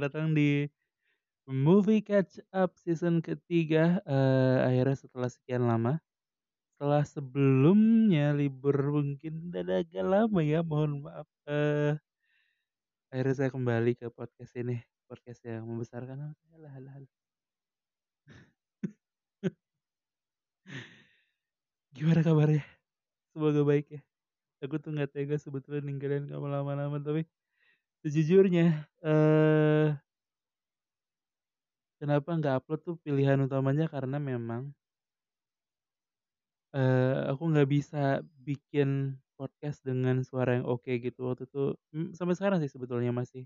Selamat datang di Movie Catch Up season ketiga. eee, akhirnya setelah sekian lama, setelah sebelumnya libur mungkin dan agak lama ya, mohon maaf, eee, akhirnya saya kembali ke podcast ini, podcast yang membesarkan hati. Halah halah halah. Gimana kabarnya? Semoga baik ya. Aku tuh nggak tega sebetulnya ninggalin kamu lama-lama, tapi sejujurnya, eee kenapa nggak upload tuh pilihan utamanya? Karena memang Eee, aku nggak bisa bikin podcast dengan suara yang oke gitu waktu itu, sampai sekarang sih sebetulnya masih,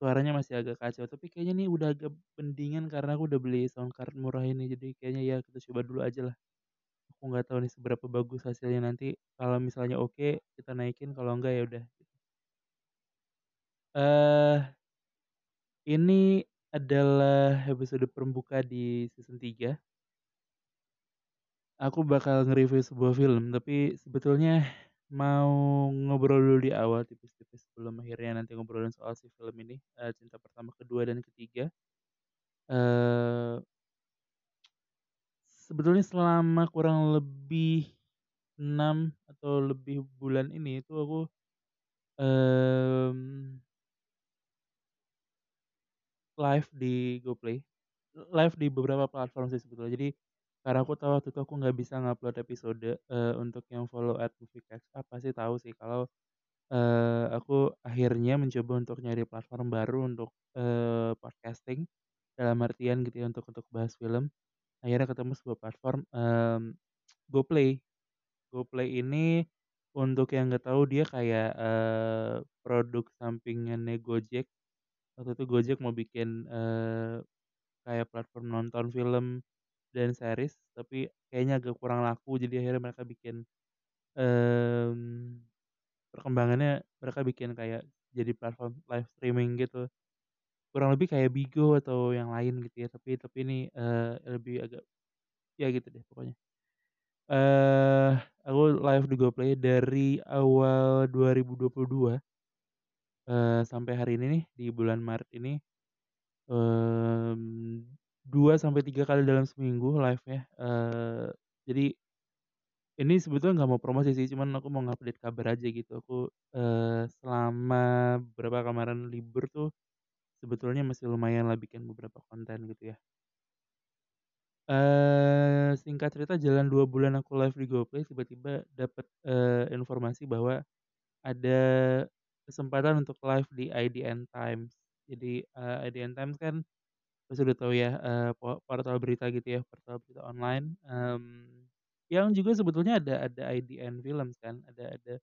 suaranya masih agak kacau. Tapi kayaknya nih udah agak mendingan karena aku udah beli soundcard murah ini. Jadi kayaknya ya kita coba dulu ajalah. Aku nggak tahu nih seberapa bagus hasilnya. Nanti kalau misalnya oke kita naikin. Kalau enggak ya udah. Eee ini adalah episode pembuka di season 3. Aku bakal nge-review sebuah film, tapi sebetulnya mau ngobrol dulu di awal tipis-tipis sebelum akhirnya nanti ngobrolin soal si film ini, eee, Cinta Pertama, Kedua, dan Ketiga. Eee sebetulnya selama kurang lebih 6 atau lebih bulan ini itu aku, mmm live di GoPlay, live di beberapa platform sih sebetulnya. Jadi karena aku tahu waktu itu aku nggak bisa ngupload episode, eee, untuk yang follow at movie catch up pasti tahu sih kalau, eee, aku akhirnya mencoba untuk nyari platform baru untuk, eee, podcasting, dalam artian gitu ya untuk untuk bahas film. Akhirnya ketemu sebuah platform, mmm, GoPlay. GoPlay ini untuk yang nggak tahu dia kayak, eee, produk sampingannya Gojek. Waktu itu Gojek mau bikin, eee, kayak platform nonton film dan series, tapi kayaknya agak kurang laku jadi akhirnya mereka bikin, mmm, perkembangannya mereka bikin kayak jadi platform live streaming gitu. Kurang lebih kayak Bigo atau yang lain gitu ya, tapi tapi ini, eee, lebih agak ya gitu deh pokoknya. Eee, aku live di GoPlay dari awal 2022 eee, sampai hari ini nih di bulan Maret ini, 2 sampai 3 kali dalam seminggu live-nya, eee, jadi ini sebetulnya nggak mau promosi sih, cuman aku mau nge-update kabar aja gitu. Aku, eee, selama beberapa kemarin libur tuh sebetulnya masih lumayanlah bikin beberapa konten gitu ya. Eee, singkat cerita jalan 2 bulan aku live di GoPlay tiba-tiba dapet, eee, informasi bahwa ada kesempatan untuk live di IDN Times. Jadi, eee, IDN Times kan pasti udah tahu ya, po portal berita gitu ya, portal berita online, mmm, yang juga sebetulnya ada ada IDN Films kan, ada ada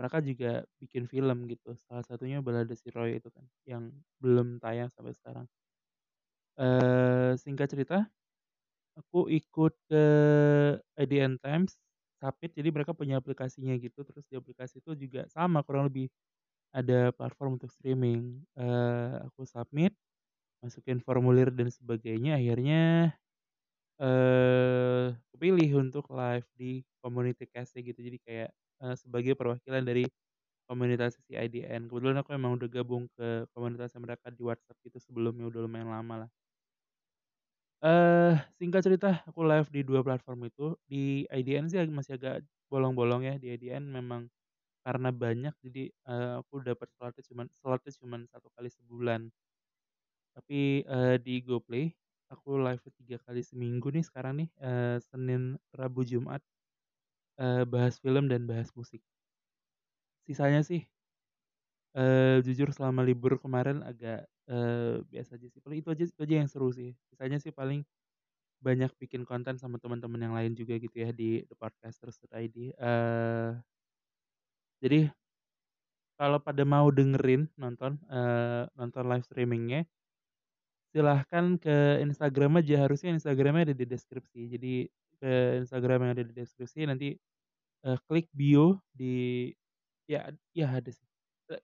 mereka juga bikin film gitu, salah satunya Balada Si Roy itu kan, yang belum tayang sampai sekarang. Eee, singkat cerita, aku ikut ke IDN Times, Submit, jadi mereka punya aplikasinya gitu, terus di aplikasi itu juga sama kurang lebih, ada platform untuk streaming. Eee, aku submit, masukin formulir dan sebagainya, akhirnya, eee, kepilih untuk live di Community Cast-nya gitu. Jadi kayak, eee, sebagai perwakilan dari komunitas si IDN. Kebetulan aku emang udah gabung ke komunitasnya mereka di WhatsApp gitu sebelumnya, udah lumayan lama lah. Eee, singkat cerita aku live di 2 platform itu, di IDN sih masih agak bolong-bolong ya, di IDN memang karena banyak jadi, eee, aku dapat slotnya cuman slotnya cuman 1 kali sebulan. Tapi, eee, di GoPlay aku live 3 kali seminggu nih sekarang nih, eee, Senin, Rabu, Jumat, eee, bahas film dan bahas musik. Sisanya sih eee, jujur selama libur kemarin agak, eee, biasa aja sih, paling itu aja itu aja yang seru sih. Sisanya sih paling banyak bikin konten sama teman-teman yang lain juga gitu ya di thepodcasters.id, eee jadi kalau pada mau dengerin, nonton, eee, nonton live streaming-nya silahkan ke Instagram aja, harusnya Instagram-nya ada di deskripsi. Jadi ke Instagram yang ada di deskripsi nanti, eee, klik bio di ya ya ada sih, e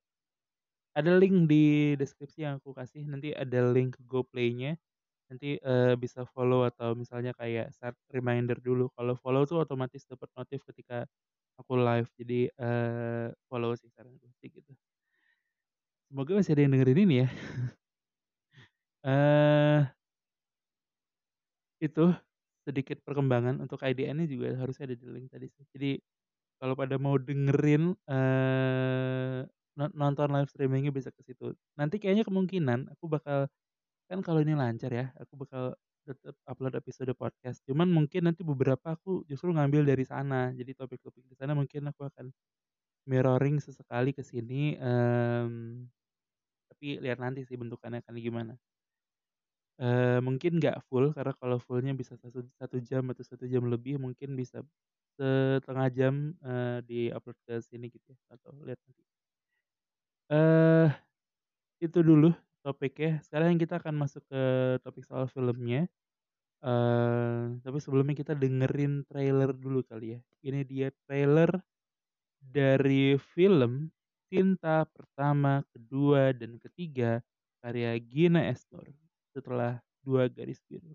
ada link di deskripsi yang aku kasih, nanti ada link GoPlay-nya, nanti, eee, bisa follow atau misalnya kayak set reminder dulu. Kalau follow tuh otomatis dapet notif ketika aku live, jadi, eee, follow sih sih gitu. semoga masih ada yang dengerin ini ya. Eh itu sedikit perkembangan untuk IDN-nya juga harusnya ada di link tadi sih. Jadi kalau pada mau dengerin eh nonton live streamingnya bisa ke situ. Nanti kayaknya kemungkinan aku bakal kan kalau ini lancar ya, aku bakal tetap upload episode podcast. Cuman mungkin nanti beberapa aku justru ngambil dari sana. Jadi topik-topik di sana mungkin aku akan mirroring sesekali ke sini. Um, tapi lihat nanti sih bentukannya akan gimana. Uh, mungkin nggak full karena kalau fullnya bisa satu, satu jam atau satu jam lebih mungkin bisa setengah jam uh, di upload ke sini gitu ya atau lihat nanti. Uh, itu dulu topiknya. Sekarang kita akan masuk ke topik soal filmnya. Uh, tapi sebelumnya kita dengerin trailer dulu kali ya. Ini dia trailer dari film Cinta Pertama, Kedua, dan Ketiga karya Gina Esnur setelah dua garis biru.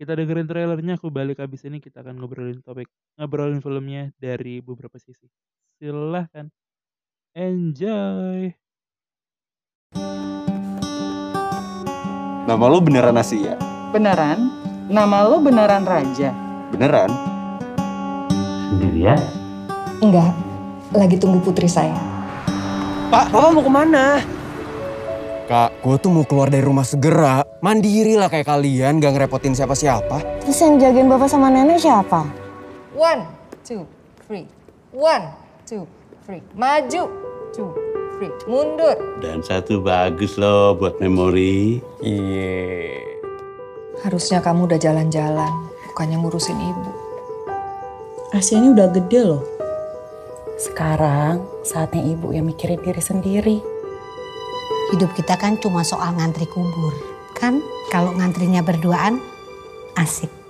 Kita dengerin trailernya, aku balik habis ini kita akan ngobrolin topik, ngobrolin filmnya dari beberapa sisi. Silahkan. Enjoy. Nama lu beneran Asia? Beneran? Nama lu beneran Raja? Beneran? Sendirian? Enggak, lagi tunggu putri saya. Pak, Mama mau ke mana? Kak, gue tuh mau keluar dari rumah segera. Mandiri lah kayak kalian, gak ngerepotin siapa-siapa. Terus yang jagain bapak sama nenek siapa? One, two, three. One, two, three. Maju, two, three. Mundur. Dan satu bagus loh buat memori. Iya. Harusnya kamu udah jalan-jalan, bukannya ngurusin ibu. Asia ini udah gede loh. Sekarang saatnya ibu yang mikirin diri sendiri. Hidup kita kan cuma soal ngantri kubur. Kan kalau ngantrinya berduaan, asik.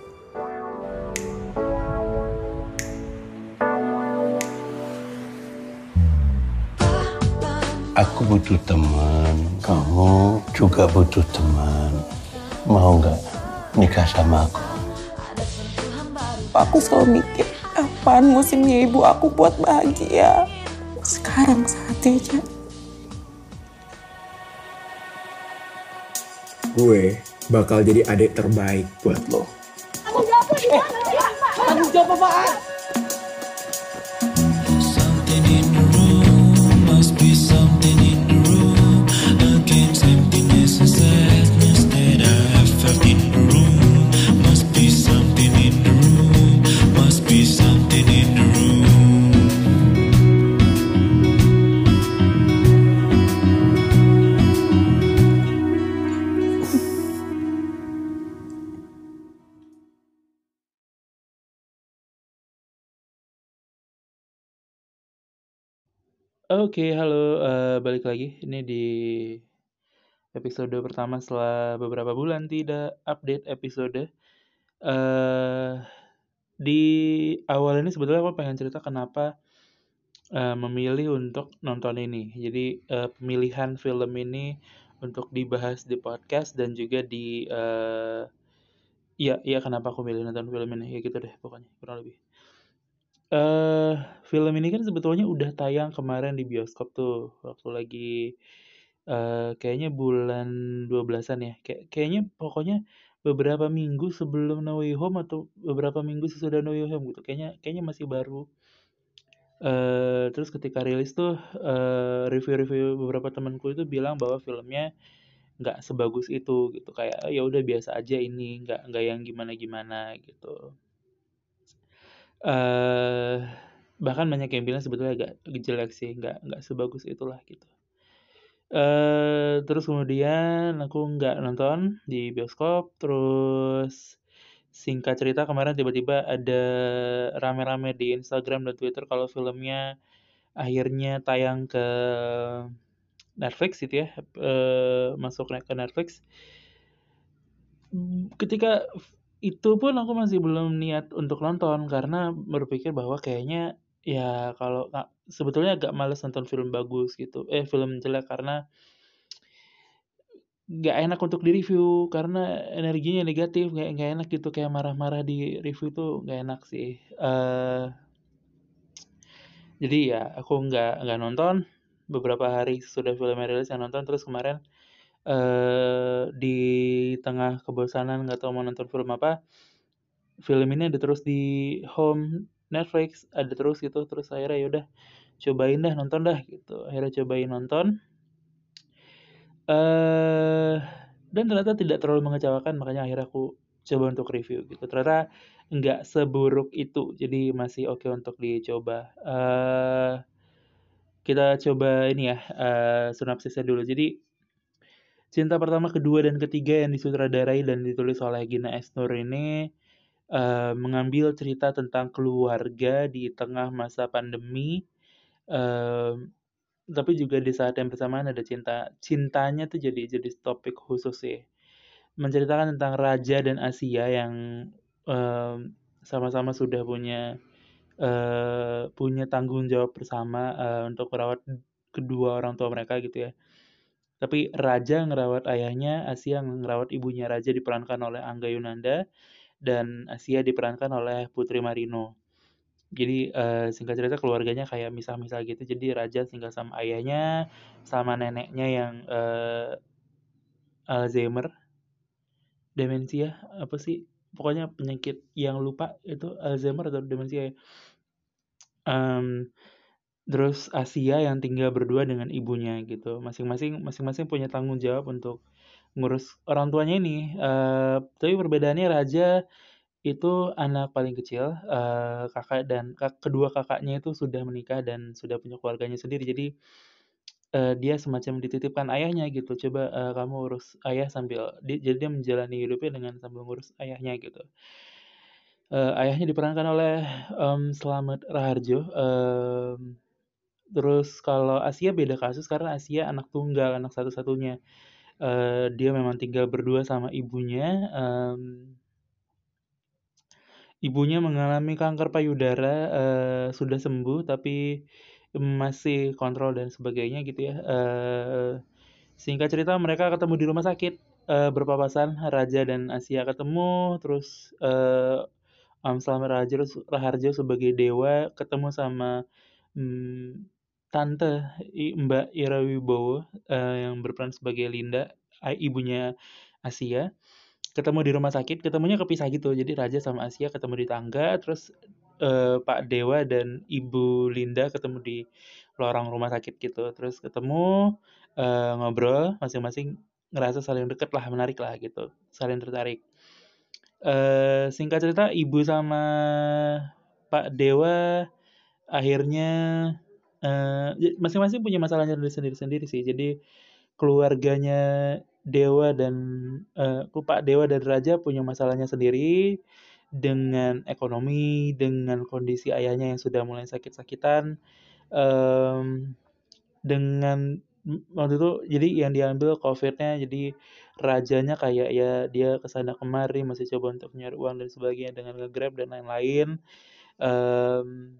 Aku butuh teman, kamu juga butuh teman. Mau nggak nikah sama aku? Aku selalu mikir, kapan musimnya ibu aku buat bahagia? Sekarang saatnya, Cak. Gue bakal jadi adik terbaik buat lo. Tanggung jawab apaan? Oke, halo, uh, balik lagi. Ini di episode pertama setelah beberapa bulan tidak update episode. Uh, di awal ini sebetulnya aku pengen cerita kenapa uh, memilih untuk nonton ini. Jadi uh, pemilihan film ini untuk dibahas di podcast dan juga di iya iya kenapa aku milih nonton film ini ya gitu deh pokoknya kurang lebih uh, film ini kan sebetulnya udah tayang kemarin di bioskop tuh waktu lagi uh, kayaknya bulan 12-an ya. Kayak kayaknya pokoknya beberapa minggu sebelum No Way Home atau beberapa minggu sesudah No Way Home gitu. Kayaknya kayaknya masih baru. Uh, terus ketika rilis tuh uh, review-review beberapa temanku itu bilang bahwa filmnya nggak sebagus itu gitu kayak ya udah biasa aja ini nggak nggak yang gimana gimana gitu uh, bahkan banyak yang bilang sebetulnya agak jelek sih, nggak nggak sebagus itulah gitu. Uh, terus kemudian aku nggak nonton di bioskop, terus singkat cerita kemarin tiba-tiba ada rame-rame di Instagram dan Twitter kalau filmnya akhirnya tayang ke Netflix gitu ya, uh, masuk ke Netflix. Ketika itu pun aku masih belum niat untuk nonton karena berpikir bahwa kayaknya ya kalau nggak sebetulnya agak males nonton film bagus gitu eh film jelek karena nggak enak untuk di-review karena energinya negatif nggak nggak enak gitu kayak marah-marah di review tuh nggak enak sih. Uh, jadi ya aku nggak nggak nonton. Beberapa hari sesudah filmnya rilis yang nonton, terus kemarin, eee, di tengah kebosanan nggak tahu mau nonton film apa, film ini ada terus di home Netflix, ada terus gitu, terus akhirnya ya udah cobain dah, nonton dah gitu. Akhirnya cobain nonton. Eee, dan ternyata tidak terlalu mengecewakan, makanya akhirnya aku coba untuk review gitu. Ternyata nggak seburuk itu, jadi masih oke untuk dicoba. Eee, kita coba ini ya, eee, sinopsisnya dulu. Jadi, Cinta Pertama, Kedua, dan Ketiga yang disutradarai dan ditulis oleh Gina Esnur ini, eee, mengambil cerita tentang keluarga di tengah masa pandemi, mmm, tapi juga di saat yang bersamaan ada cinta. Cintanya tuh jadi jadi topik khusus sih. Menceritakan tentang Raja dan Asia yang, mmm, sama-sama sudah punya, eee, punya tanggung jawab bersama, eee, untuk merawat kedua orang tua mereka gitu ya. Tapi Raja ngerawat ayahnya, Asia ngerawat ibunya. Raja diperankan oleh Angga Yunanda, dan Asia diperankan oleh Putri Marino. Jadi, eee, singkat cerita keluarganya kayak misah-misah gitu, jadi Raja tinggal sama ayahnya, sama neneknya yang, eee, Alzheimer. Demensia, apa sih, pokoknya penyakit yang lupa itu Alzheimer atau demensia. Mmm, terus Asia yang tinggal berdua dengan ibunya gitu, masing-masing masing-masing punya tanggung jawab untuk ngurus orang tuanya ini, eee, tapi perbedaannya Raja itu anak paling kecil, eee, kakak dan kak kedua kakaknya itu sudah menikah dan sudah punya keluarganya sendiri. Jadi, eee, dia semacam dititipkan ayahnya gitu, "Coba, eee, kamu urus ayah sambil" di jadi dia menjalani hidupnya dengan sambil ngurus ayahnya gitu. Eee, ayahnya diperankan oleh, mmm, Slamet Rahardjo, mmm, terus kalau Asia beda kasus karena Asia anak tunggal, anak satu-satunya. Eee, dia memang tinggal berdua sama ibunya, mmm ibunya mengalami kanker payudara, eee, sudah sembuh tapi masih kontrol dan sebagainya gitu ya. Eee, singkat cerita mereka ketemu di rumah sakit, eee, berpapasan, Raja dan Asia ketemu, terus, Om Slamet Rahardjo Rahardjo sebagai dewa ketemu sama, mmm, tante Mbak Ira Wibowo, eee, yang berperan sebagai Linda, ibunya Asia, ketemu di rumah sakit, ketemunya kepisah gitu. Jadi Raja sama Asia ketemu di tangga, terus, eee, Pak Dewa dan Ibu Linda ketemu di lorong rumah sakit gitu. Terus ketemu, eee, ngobrol, masing-masing ngerasa saling deket lah, menarik lah gitu, saling tertarik. Eee, singkat cerita Ibu sama Pak Dewa akhirnya, eee, ya masing-masing punya masalahnya sendiri-sendiri sih. Jadi keluarganya Dewa dan, eee, Pak Dewa dan Raja punya masalahnya sendiri, dengan ekonomi, dengan kondisi ayahnya yang sudah mulai sakit-sakitan, mmm, dengan waktu itu jadi yang diambil Covid-nya, jadi Rajanya kayak ya dia ke sana kemari, masih coba untuk nyari uang dan sebagainya dengan nge-Grab dan lain-lain. Mmm,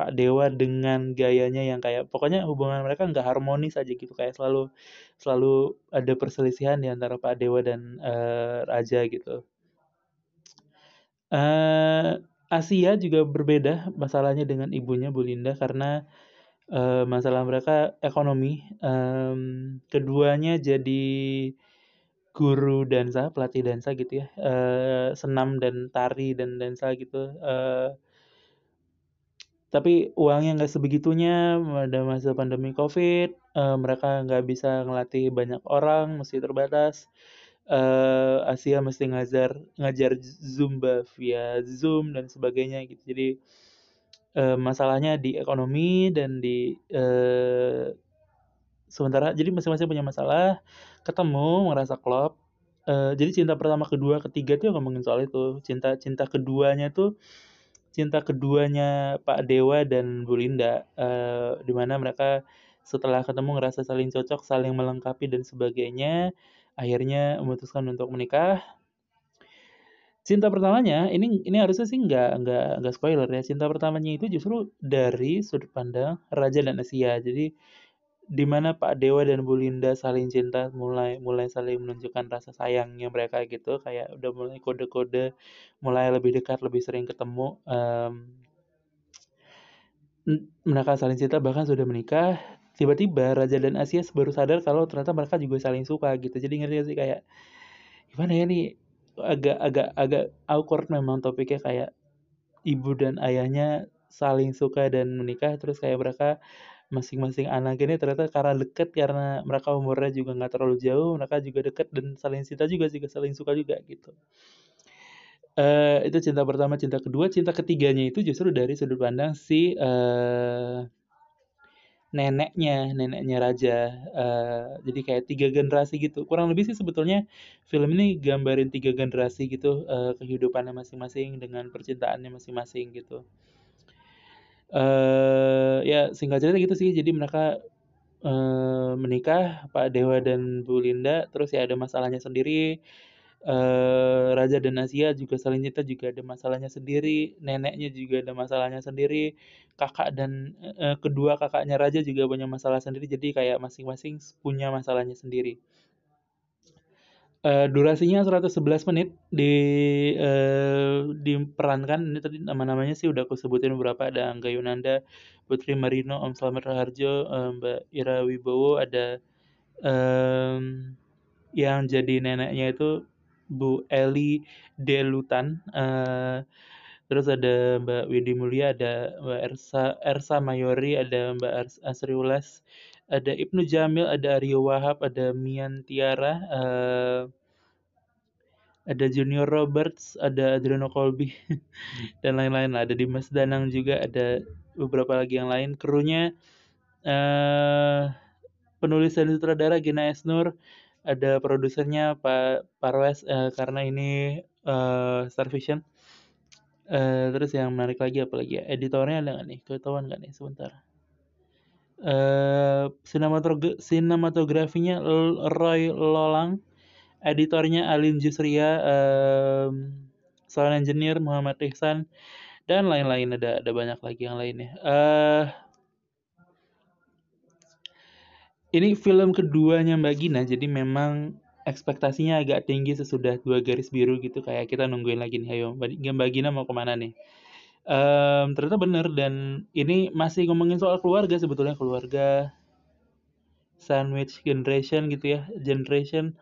Pak Dewa dengan gayanya yang kayak pokoknya hubungan mereka nggak harmonis aja gitu, kayak selalu selalu ada perselisihan di antara Pak Dewa dan, eee, Raja gitu. Eee, Asia juga berbeda masalahnya dengan ibunya, Bu Linda, karena, eee, masalah mereka ekonomi, mmm, keduanya jadi guru dansa, pelatih dansa gitu ya, eee, senam dan tari dan dansa gitu, eee tapi uangnya nggak sebegitunya, ada masa pandemi Covid, eee, mereka nggak bisa ngelatih banyak orang, masih terbatas. Eee, Asia mesti ngajar ngajar Zumba via Zoom dan sebagainya gitu. Jadi, eee, masalahnya di ekonomi dan di, eee, sementara jadi masing-masing punya masalah, ketemu, ngerasa klop. Eee, jadi Cinta Pertama, Kedua, Ketiga tuh ngomongin soal itu, cinta cinta keduanya tuh, cinta keduanya Pak Dewa dan Bu Linda, eee, di mana mereka setelah ketemu ngerasa saling cocok, saling melengkapi dan sebagainya, akhirnya memutuskan untuk menikah. Cinta pertamanya ini ini harusnya sih nggak nggak nggak spoiler ya, cinta pertamanya itu justru dari sudut pandang Raja dan Asia. Jadi, di mana Pak Dewa dan Bu Linda saling cinta, mulai mulai saling menunjukkan rasa sayangnya mereka gitu, kayak udah mulai kode-kode, mulai lebih dekat, lebih sering ketemu, mmm, m mereka saling cinta bahkan sudah menikah, tiba-tiba Raja dan Asia baru sadar kalau ternyata mereka juga saling suka gitu. Jadi ngerti sih? Kayak gimana ya nih? Agak agak agak awkward memang topiknya. Kayak ibu dan ayahnya saling suka dan menikah terus kayak mereka masing-masing anak ini ternyata karena deket karena mereka umurnya juga nggak terlalu jauh mereka juga deket dan saling cinta juga juga saling suka juga gitu. Uh, itu cinta pertama cinta kedua cinta ketiganya itu justru dari sudut pandang si uh, neneknya neneknya raja. Uh, jadi kayak tiga generasi gitu. Kurang lebih sih sebetulnya film ini gambarin tiga generasi gitu uh, kehidupannya masing-masing dengan percintaannya masing-masing gitu uh, ya singkat cerita gitu sih. Jadi mereka uh, menikah Pak Dewa dan Bu Linda. Terus ya ada masalahnya sendiri. Uh, Raja dan Asia juga saling cinta juga ada masalahnya sendiri, neneknya juga ada masalahnya sendiri, kakak dan uh, kedua kakaknya Raja juga punya masalah sendiri, jadi kayak masing-masing punya masalahnya sendiri. Uh, durasinya 111 menit di uh, diperankan. Ini tadi nama-namanya sih udah aku sebutin beberapa. Ada Angga Yunanda, Putri Marino, Om Slamet Raharjo, uh, Mbak Ira Wibowo, ada um, yang jadi neneknya itu Bu Eli Delutan, uh, terus ada Mbak Widi Mulia, ada Mbak Ersa Ersa Mayori, ada Mbak Asri Ulas, ada Ibnu Jamil, ada Aryo Wahab, ada Mian Tiara, uh, ada Junior Roberts, ada Adriano Colby, dan lain-lain. Ada Dimas Danang juga, ada beberapa lagi yang lain. Krunya uh, penulis dan sutradara Gina Esnur, ada produsernya Pak Parwes uh, karena ini uh, Star. Uh, terus yang menarik lagi apa lagi ya? Editornya ada nggak nih? Ketahuan nggak nih? Sebentar. Uh, sinematogra sinematografinya Roy Lolang, editornya Alin Jusria, um, sound engineer Muhammad Ihsan, dan lain-lain. Ada ada banyak lagi yang lainnya. Uh, ini film keduanya Mbak Gina, jadi memang ekspektasinya agak tinggi sesudah dua garis biru gitu kayak kita nungguin lagi nih. Ayo Mbak Gina mau ke mana nih um, ternyata bener dan ini masih ngomongin soal keluarga sebetulnya keluarga sandwich generation gitu ya generation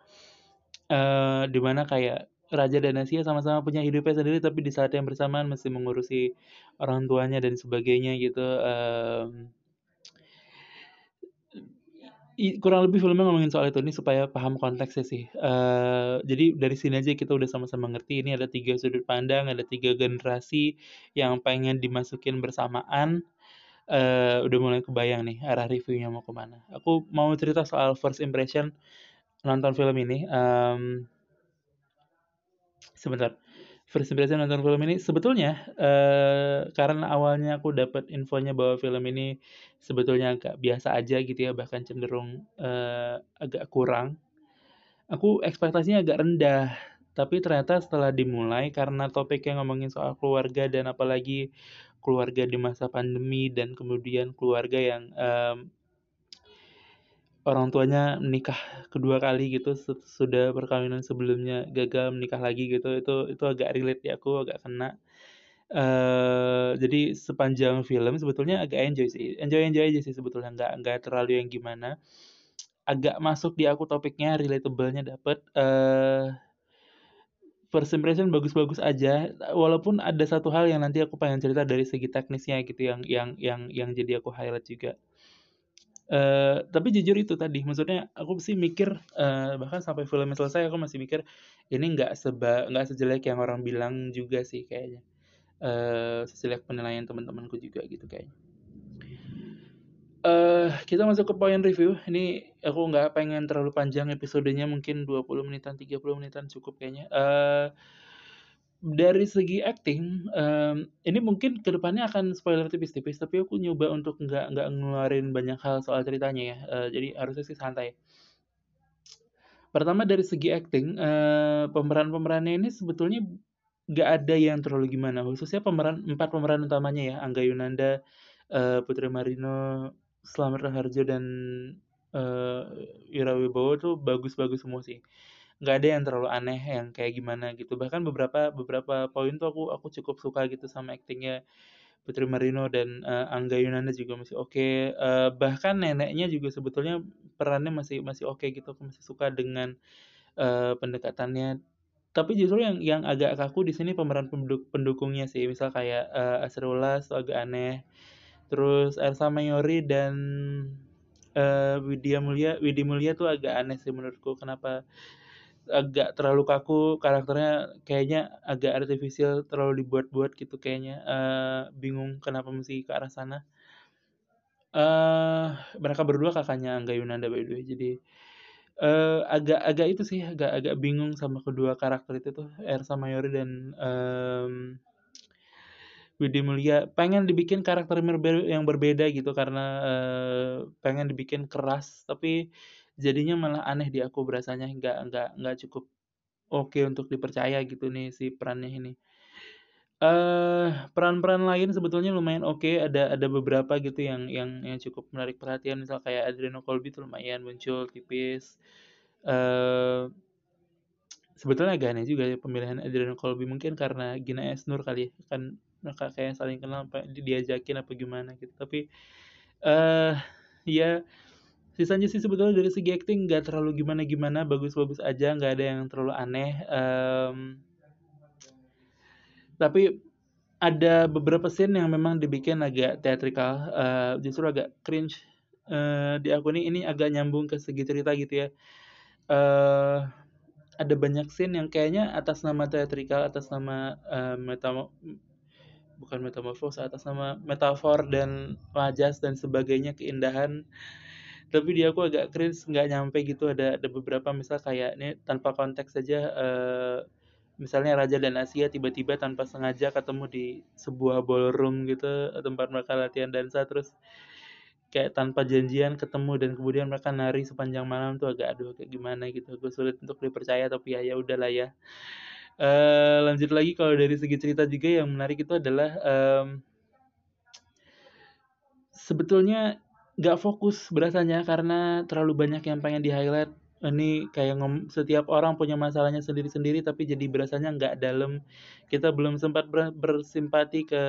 uh, di mana kayak Raja dan Asia sama-sama punya hidupnya sendiri tapi di saat yang bersamaan masih mengurusi orang tuanya dan sebagainya gitu um, kurang lebih filmnya ngomongin soal itu ini supaya paham konteksnya sih. Uh, jadi dari sini aja kita udah sama-sama ngerti ini ada tiga sudut pandang, ada tiga generasi yang pengen dimasukin bersamaan. Uh, udah mulai kebayang nih arah reviewnya mau ke mana. Aku mau cerita soal first impression nonton film ini. Um, sebentar first impression nonton film ini sebetulnya uh, karena awalnya aku dapat infonya bahwa film ini sebetulnya agak biasa aja gitu ya bahkan cenderung uh, agak kurang. Aku ekspektasinya agak rendah tapi ternyata setelah dimulai karena topik yang ngomongin soal keluarga dan apalagi keluarga di masa pandemi dan kemudian keluarga yang um, orang tuanya menikah kedua kali gitu sudah perkawinan sebelumnya gagal menikah lagi gitu itu itu agak relate ya aku agak kena. Uh, jadi sepanjang film sebetulnya agak enjoy sih enjoy enjoy aja sih sebetulnya nggak nggak terlalu yang gimana. Agak masuk di aku topiknya relatablenya dapet uh, first impression bagus-bagus aja. Walaupun ada satu hal yang nanti aku pengen cerita dari segi teknisnya gitu yang yang yang yang jadi aku highlight juga Uh, tapi jujur itu tadi, maksudnya aku sih mikir uh, bahkan sampai filmnya selesai aku masih mikir ini nggak seba nggak sejelek yang orang bilang juga sih kayaknya. Uh, sejelek penilaian teman-temanku juga gitu kayaknya. Uh, kita masuk ke poin review. Ini aku nggak pengen terlalu panjang episodenya, mungkin 20 menitan, 30 menitan cukup kayaknya. Uh, dari segi acting, um, ini mungkin ke depannya akan spoiler tipis-tipis, tapi aku nyoba untuk nggak nggak ngeluarin banyak hal soal ceritanya ya, uh, jadi harusnya sih santai. Pertama dari segi acting, uh, pemeran-pemerannya ini sebetulnya nggak ada yang terlalu gimana, khususnya pemeran empat pemeran utamanya ya, Angga Yunanda, uh, Putri Marino, Slamet Raharjo, dan uh, Ira Wibowo tuh bagus-bagus semua sih nggak ada yang terlalu aneh yang kayak gimana gitu. Bahkan beberapa beberapa poin tuh aku aku cukup suka gitu sama aktingnya Putri Marino dan, eee, Angga Yunanda juga masih oke, eee, bahkan neneknya juga sebetulnya perannya masih masih oke gitu, aku masih suka dengan, eee, pendekatannya. Tapi justru yang yang agak kaku di sini pemeran penduk pendukungnya sih, misal kayak, eee, Asrul tuh agak aneh, terus Ersa Mayori dan, eee, Widya Mulia Widi Mulia tuh agak aneh sih menurutku, kenapa agak terlalu kaku, karakternya kayaknya agak artifisial, terlalu dibuat-buat gitu kayaknya, eee, bingung kenapa mesti ke arah sana. Eee, mereka berdua kakaknya Angga Yunanda by the way, jadi, eee, agak agak itu sih, agak agak bingung sama kedua karakter itu tuh, Ersa Mayori dan, mmm, Widi Mulia. Pengen dibikin karakter yang berbeda gitu karena, eee, pengen dibikin keras, tapi jadinya malah aneh di aku berasanya, nggak nggak nggak cukup oke untuk dipercaya gitu nih si perannya ini. Eee, peran-peran lain sebetulnya lumayan oke, ada ada beberapa gitu yang yang yang cukup menarik perhatian, misal kayak Adriano Colby tuh lumayan muncul tipis, eee, sebetulnya agak aneh juga ya pemilihan Adriano Colby, mungkin karena Gina Esnur kali ya, kan mereka kayak saling kenal apa di diajakin apa gimana gitu. Tapi, eee, ya sisanya sih sebetulnya dari segi akting nggak terlalu gimana-gimana, bagus-bagus aja, nggak ada yang terlalu aneh, mmm tapi ada beberapa scene yang memang dibikin agak teatrikal, eee, justru agak cringe, di aku nih ini agak nyambung ke segi cerita gitu ya. Eee, ada banyak scene yang kayaknya atas nama teatrikal, atas nama, eee, metamo bukan metamorfose, atas nama metafor dan wajas dan sebagainya, keindahan, tapi di aku agak cringe, nggak nyampe gitu. Ada ada beberapa misal kayak ini tanpa konteks saja, eee, misalnya Raja dan Asia tiba-tiba tanpa sengaja ketemu di sebuah ballroom gitu, tempat mereka latihan dansa, terus kayak tanpa janjian ketemu dan kemudian mereka nari sepanjang malam tuh agak aduh kayak gimana gitu, agak sulit untuk dipercaya tapi ya ya udahlah ya. Eee, lanjut lagi kalau dari segi cerita juga yang menarik itu adalah, mmm sebetulnya nggak fokus berasanya karena terlalu banyak yang pengen di-highlight. Ini kayak ngom setiap orang punya masalahnya sendiri-sendiri tapi jadi berasanya nggak dalam. Kita belum sempat ber bersimpati ke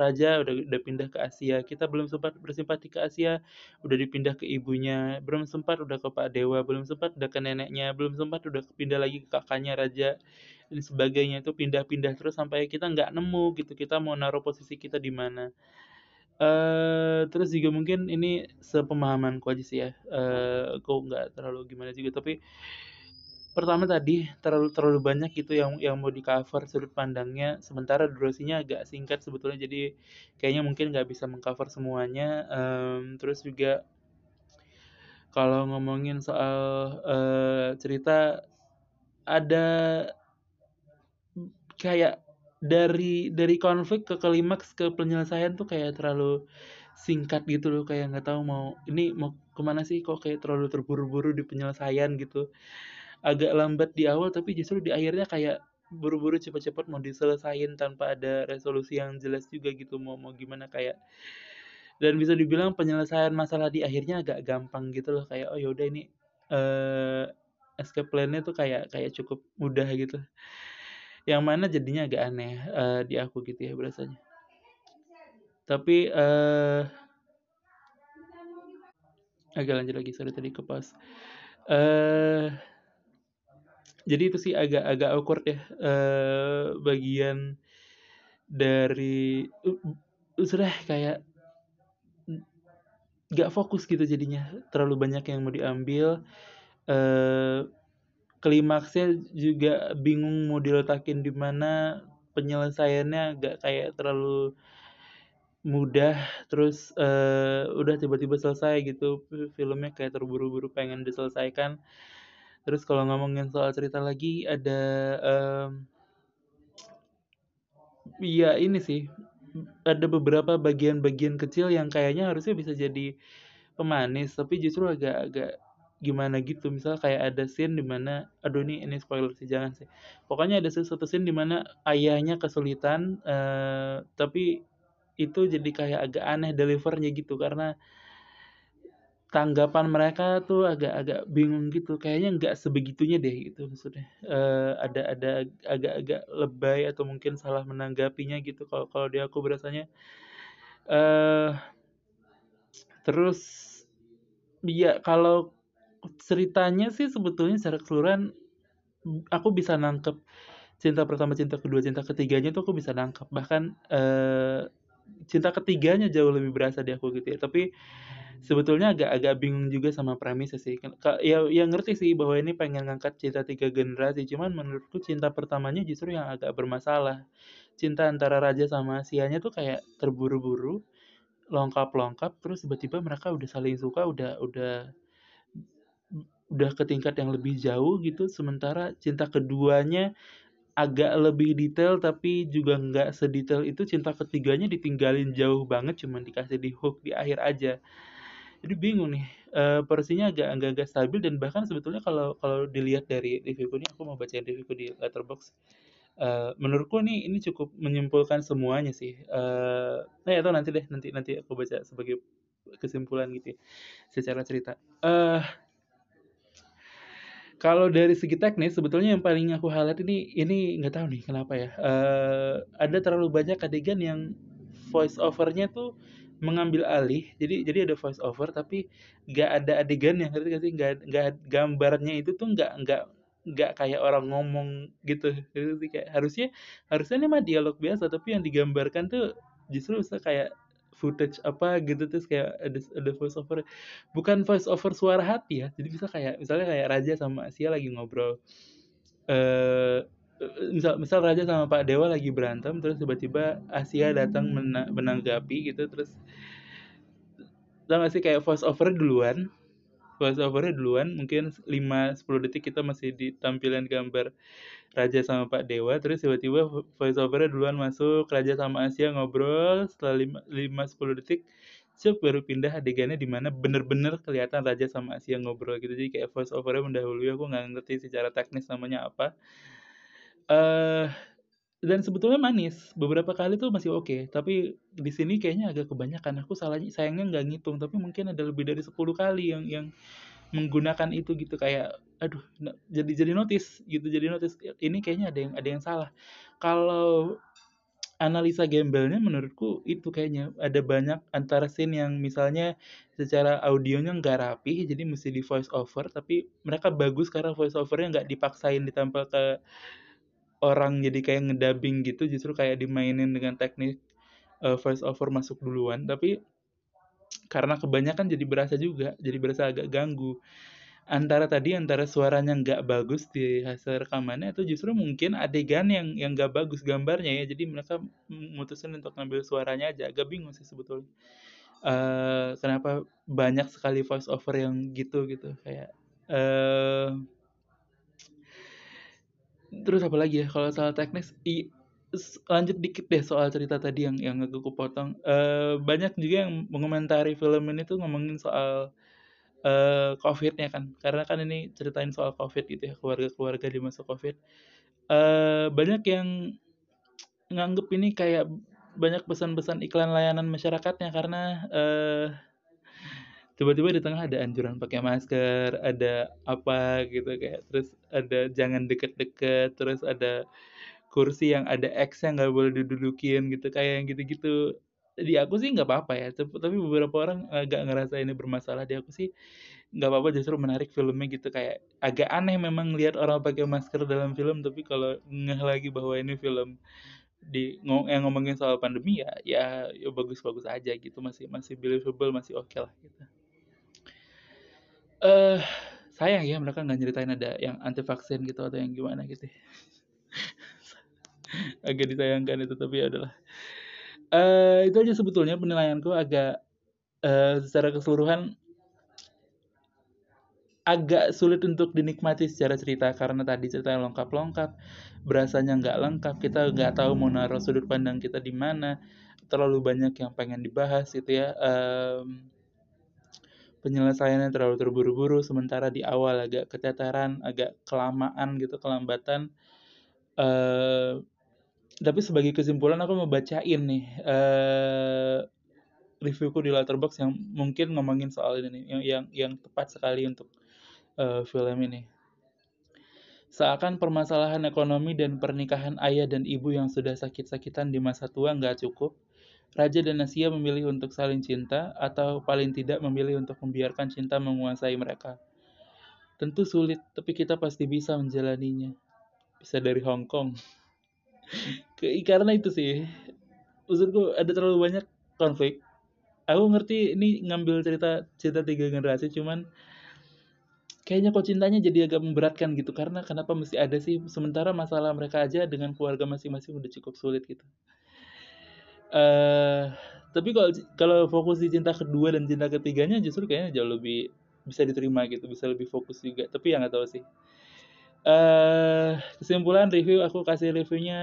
Raja udah udah pindah ke Asia, kita belum sempat bersimpati ke Asia, udah dipindah ke ibunya, belum sempat udah ke Pak Dewa, belum sempat udah ke neneknya, belum sempat udah pindah lagi ke kakaknya Raja, dan sebagainya. Itu pindah-pindah terus sampai kita nggak nemu gitu, kita mau naruh posisi kita di mana. Eee, terus juga mungkin ini sepemahamanku aja sih ya, eee, aku nggak terlalu gimana juga, tapi pertama tadi terlalu terlalu banyak gitu yang yang mau di-cover sudut pandangnya, sementara durasinya agak singkat sebetulnya, jadi kayaknya mungkin nggak bisa meng-cover semuanya, mmm, terus juga kalau ngomongin soal, eee, cerita ada kayak dari dari konflik ke klimaks ke penyelesaian tuh kayak terlalu singkat gitu loh, kayak nggak tahu mau ini mau ke mana sih, kok kayak terlalu terburu-buru di penyelesaian gitu. Agak lambat di awal tapi justru di akhirnya kayak buru-buru cepet-cepet mau diselesain tanpa ada resolusi yang jelas juga gitu, mau mau gimana kayak dan bisa dibilang penyelesaian masalah di akhirnya agak gampang gitu loh, kayak, oh ya udah ini, eee, escape plan-nya tuh kayak kayak cukup mudah gitu. Yang mana jadinya agak aneh, eee, di aku gitu ya berasanya. Tapi, eee Oke lanjut lagi, sorry tadi ke-pause. Eee, jadi itu sih agak agak awkward ya, eee, bagian dari u u sudah kayak n nggak fokus gitu jadinya, terlalu banyak yang mau diambil, eee, klimaksnya juga bingung mau diletakin di mana, penyelesaiannya agak kayak terlalu mudah, terus, eee, udah tiba-tiba selesai gitu, fi filmnya kayak terburu-buru pengen diselesaikan. Terus kalau ngomongin soal cerita lagi ada, mmm iya ini sih, ada beberapa bagian-bagian kecil yang kayaknya harusnya bisa jadi pemanis, tapi justru agak agak gimana gitu. Misal kayak ada scene di mana aduh ini ini spoiler sih, jangan sih. Pokoknya ada se satu scene di mana ayahnya kesulitan, eee, tapi itu jadi kayak agak aneh deliver-nya gitu, karena tanggapan mereka tuh agak-agak bingung gitu, kayaknya nggak sebegitunya deh gitu maksudnya, eee, ada ada agak-agak lebay atau mungkin salah menanggapinya gitu kalau kalau di aku berasanya. Eee terus iya kalau ceritanya sih sebetulnya secara keseluruhan, aku bisa nangkep cinta pertama, cinta kedua, cinta ketiganya tuh aku bisa nangkep. Bahkan, eee, cinta ketiganya jauh lebih berasa di aku gitu ya, tapi sebetulnya agak agak bingung juga sama premisnya sih. Ya ya ngerti sih bahwa ini pengen ngangkat cinta 3 generasi, cuman menurutku cinta pertamanya justru yang agak bermasalah. Cinta antara raja sama Asianya tuh kayak terburu-buru, lengkap-lengkap, terus tiba-tiba mereka udah saling suka, udah udah udah ke tingkat yang lebih jauh gitu, sementara cinta keduanya agak lebih detail tapi juga nggak sedetail itu, cinta ketiganya ditinggalin jauh banget, cuman dikasih di hook di akhir aja. Jadi bingung nih, eee, porsinya agak agak-agak stabil dan bahkan sebetulnya kalau kalau dilihat dari reviewku nih, aku mau bacain reviewku di Letterboxd. Eee, menurutku nih ini cukup menyimpulkan semuanya sih, eh, atau nanti deh, nanti nanti aku baca sebagai kesimpulan gitu ya, secara cerita. Eee kalau dari segi teknis sebetulnya yang paling aku highlight ini ini nggak tahu nih kenapa ya, eee, ada terlalu banyak adegan yang voice over-nya tuh mengambil alih. Jadi jadi ada voice over tapi nggak ada adegannya, ngerti nggak sih? Nggak nggak gambarnya itu tuh nggak nggak nggak kayak orang ngomong gitu, sih? Kayak harusnya harusnya ini mah dialog biasa, tapi yang digambarkan tuh justru bisa kayak footage apa gitu, terus kayak ada ada voice over bukan voice over suara hati ya, jadi bisa kayak misalnya kayak raja sama Asia lagi ngobrol, eee, misal misal raja sama Pak Dewa lagi berantem, terus tiba-tiba Asia datang mena menanggapi gitu, terus tau nggak sih kayak voice over duluan, voice over-nya duluan, mungkin 5, 10 detik kita masih ditampilin gambar raja sama Pak Dewa, terus tiba-tiba vo voice over-nya duluan masuk, raja sama Asia ngobrol, setelah lima lima, 10 detik, cep, baru pindah adegannya di mana bener-bener kelihatan raja sama Asia ngobrol gitu. Jadi kayak voice over-nya mendahului, aku nggak ngerti secara teknis namanya apa. Eee, dan sebetulnya manis, beberapa kali tuh masih oke, tapi di sini kayaknya agak kebanyakan. Aku salahnya sayangnya nggak ngitung, tapi mungkin ada lebih dari 10 kali yang yang menggunakan itu gitu, kayak aduh jadi jadi notice gitu, jadi notice, ini kayaknya ada yang ada yang salah. Kalau analisa gembelnya menurutku itu kayaknya, ada banyak antara scene yang misalnya secara audionya nggak rapih, jadi mesti di voice over, tapi mereka bagus karena voice over-nya nggak dipaksain ditempel ke orang jadi kayak nge-dubbing gitu, justru kayak dimainin dengan teknik, eee, voice over masuk duluan, tapi karena kebanyakan jadi berasa juga, jadi berasa agak ganggu. Antara tadi, antara suaranya nggak bagus di hasil rekamannya atau justru mungkin adegan yang yang nggak bagus gambarnya ya, jadi mereka mutusin untuk ngambil suaranya aja, agak bingung sih sebetulnya. Eee, kenapa banyak sekali voice over yang gitu gitu, kayak, eee terus apalagi ya, kalau soal teknis, i lanjut dikit deh soal cerita tadi yang yang agak kepotong, eee, banyak juga yang mengomentari film ini tuh ngomongin soal, eee, Covid-nya kan, karena kan ini ceritain soal Covid gitu ya, keluarga-keluarga di masa Covid. Eee, banyak yang nganggep ini kayak banyak pesan-pesan iklan layanan masyarakatnya karena, eee, tiba-tiba di tengah ada anjuran pakai masker, ada apa gitu, kayak. Terus ada jangan deket-deket, terus ada kursi yang ada X-nya nggak boleh didudukin gitu, kayak yang gitu-gitu. Di aku sih nggak apa-apa ya, tapi beberapa orang agak ngerasa ini bermasalah, di aku sih nggak apa-apa, justru menarik filmnya gitu, kayak agak aneh memang lihat orang pakai masker dalam film, tapi kalau ngeh lagi bahwa ini film di ngo yang ngomongin soal pandemi ya ya ya bagus-bagus aja gitu, masih masih believable, masih okelah gitu. Eh, sayang ya mereka nggak nyeritain ada yang anti vaksin gitu atau yang gimana gitu ya. Agak disayangkan itu, tapi ya udahlah. Eee, itu aja sebetulnya penilaianku agak, eee, secara keseluruhan agak sulit untuk dinikmati secara cerita, karena tadi ceritanya lengkap-lengkap, berasanya nggak lengkap, kita nggak tahu mau naruh sudut pandang kita di mana, terlalu banyak yang pengen dibahas gitu ya, mmm, penyelesaiannya terlalu terburu-buru, sementara di awal agak keteteran, agak kelamaan gitu, kelambatan. Eee, tapi sebagai kesimpulan aku mau bacain nih, eee, reviewku di Letterboxd yang mungkin ngomongin soal ini nih, yang yang yang tepat sekali untuk uh, film ini. Seakan permasalahan ekonomi dan pernikahan ayah dan ibu yang sudah sakit-sakitan di masa tua nggak cukup, Raja dan Asia memilih untuk saling cinta atau paling tidak memilih untuk membiarkan cinta menguasai mereka. Tentu sulit, tapi kita pasti bisa menjalaninya. Bisa dari Hong Kong. Karena itu sih, maksudku ada terlalu banyak konflik. Aku ngerti ini ngambil cerita cerita tiga generasi, cuman kayaknya kok cintanya jadi agak memberatkan gitu karena kenapa mesti ada sih sementara masalah mereka aja dengan keluarga masing-masing udah cukup sulit gitu. Uh, tapi kalau kalau fokus di cinta kedua dan cinta ketiganya justru kayaknya jauh lebih bisa diterima gitu, bisa lebih fokus juga. Tapi yang nggak tahu sih. Uh, kesimpulan review aku kasih reviewnya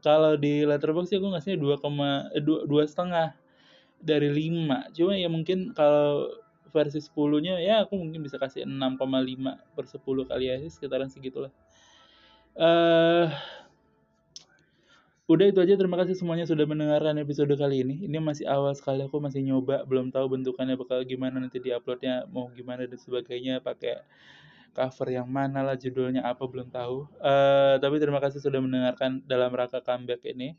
kalau di Letterboxd sih aku ngasihnya dua koma eh, dua setengah dari lima. Cuma ya mungkin kalau versi 10-nya ya aku mungkin bisa kasih 6,5 per 10 kali aja sekitaran segitulah. Eh udah itu aja terima kasih semuanya sudah mendengarkan episode kali ini. Ini masih awal sekali aku masih nyoba, belum tahu bentukannya bakal gimana nanti di uploadnya mau gimana dan sebagainya pakai cover yang mana lah judulnya apa belum tahu. Uh, tapi terima kasih sudah mendengarkan dalam rangka comeback ini.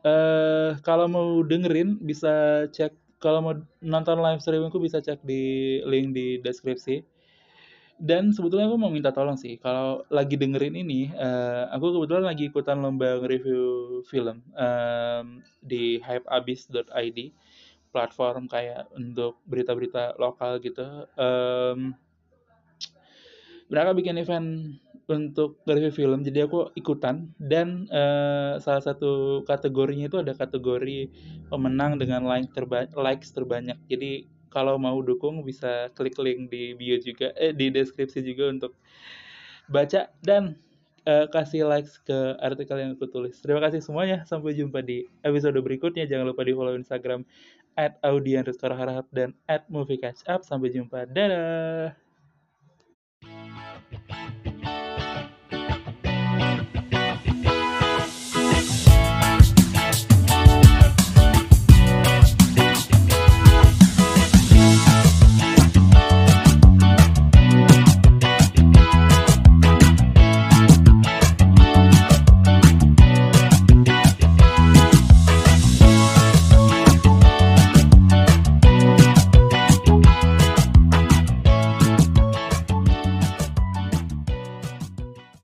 Uh, kalau mau dengerin bisa cek kalau mau nonton live streamingku bisa cek di link di deskripsi. Dan sebetulnya aku mau minta tolong sih, kalau lagi dengerin ini, uh, aku kebetulan lagi ikutan lomba review film um, di hypeabis.id, platform kayak untuk berita-berita lokal gitu. Um, mereka bikin event untuk review film jadi aku ikutan. Dan uh, salah satu kategorinya itu ada kategori pemenang dengan like terba likes terbanyak. Jadi kalau mau dukung bisa klik link di bio juga eh di deskripsi juga untuk baca. Dan uh, kasih likes ke artikel yang aku tulis. Terima kasih semuanya. Sampai jumpa di episode berikutnya. Jangan lupa di follow instagram at dan at movie catch up. Sampai jumpa. Dadah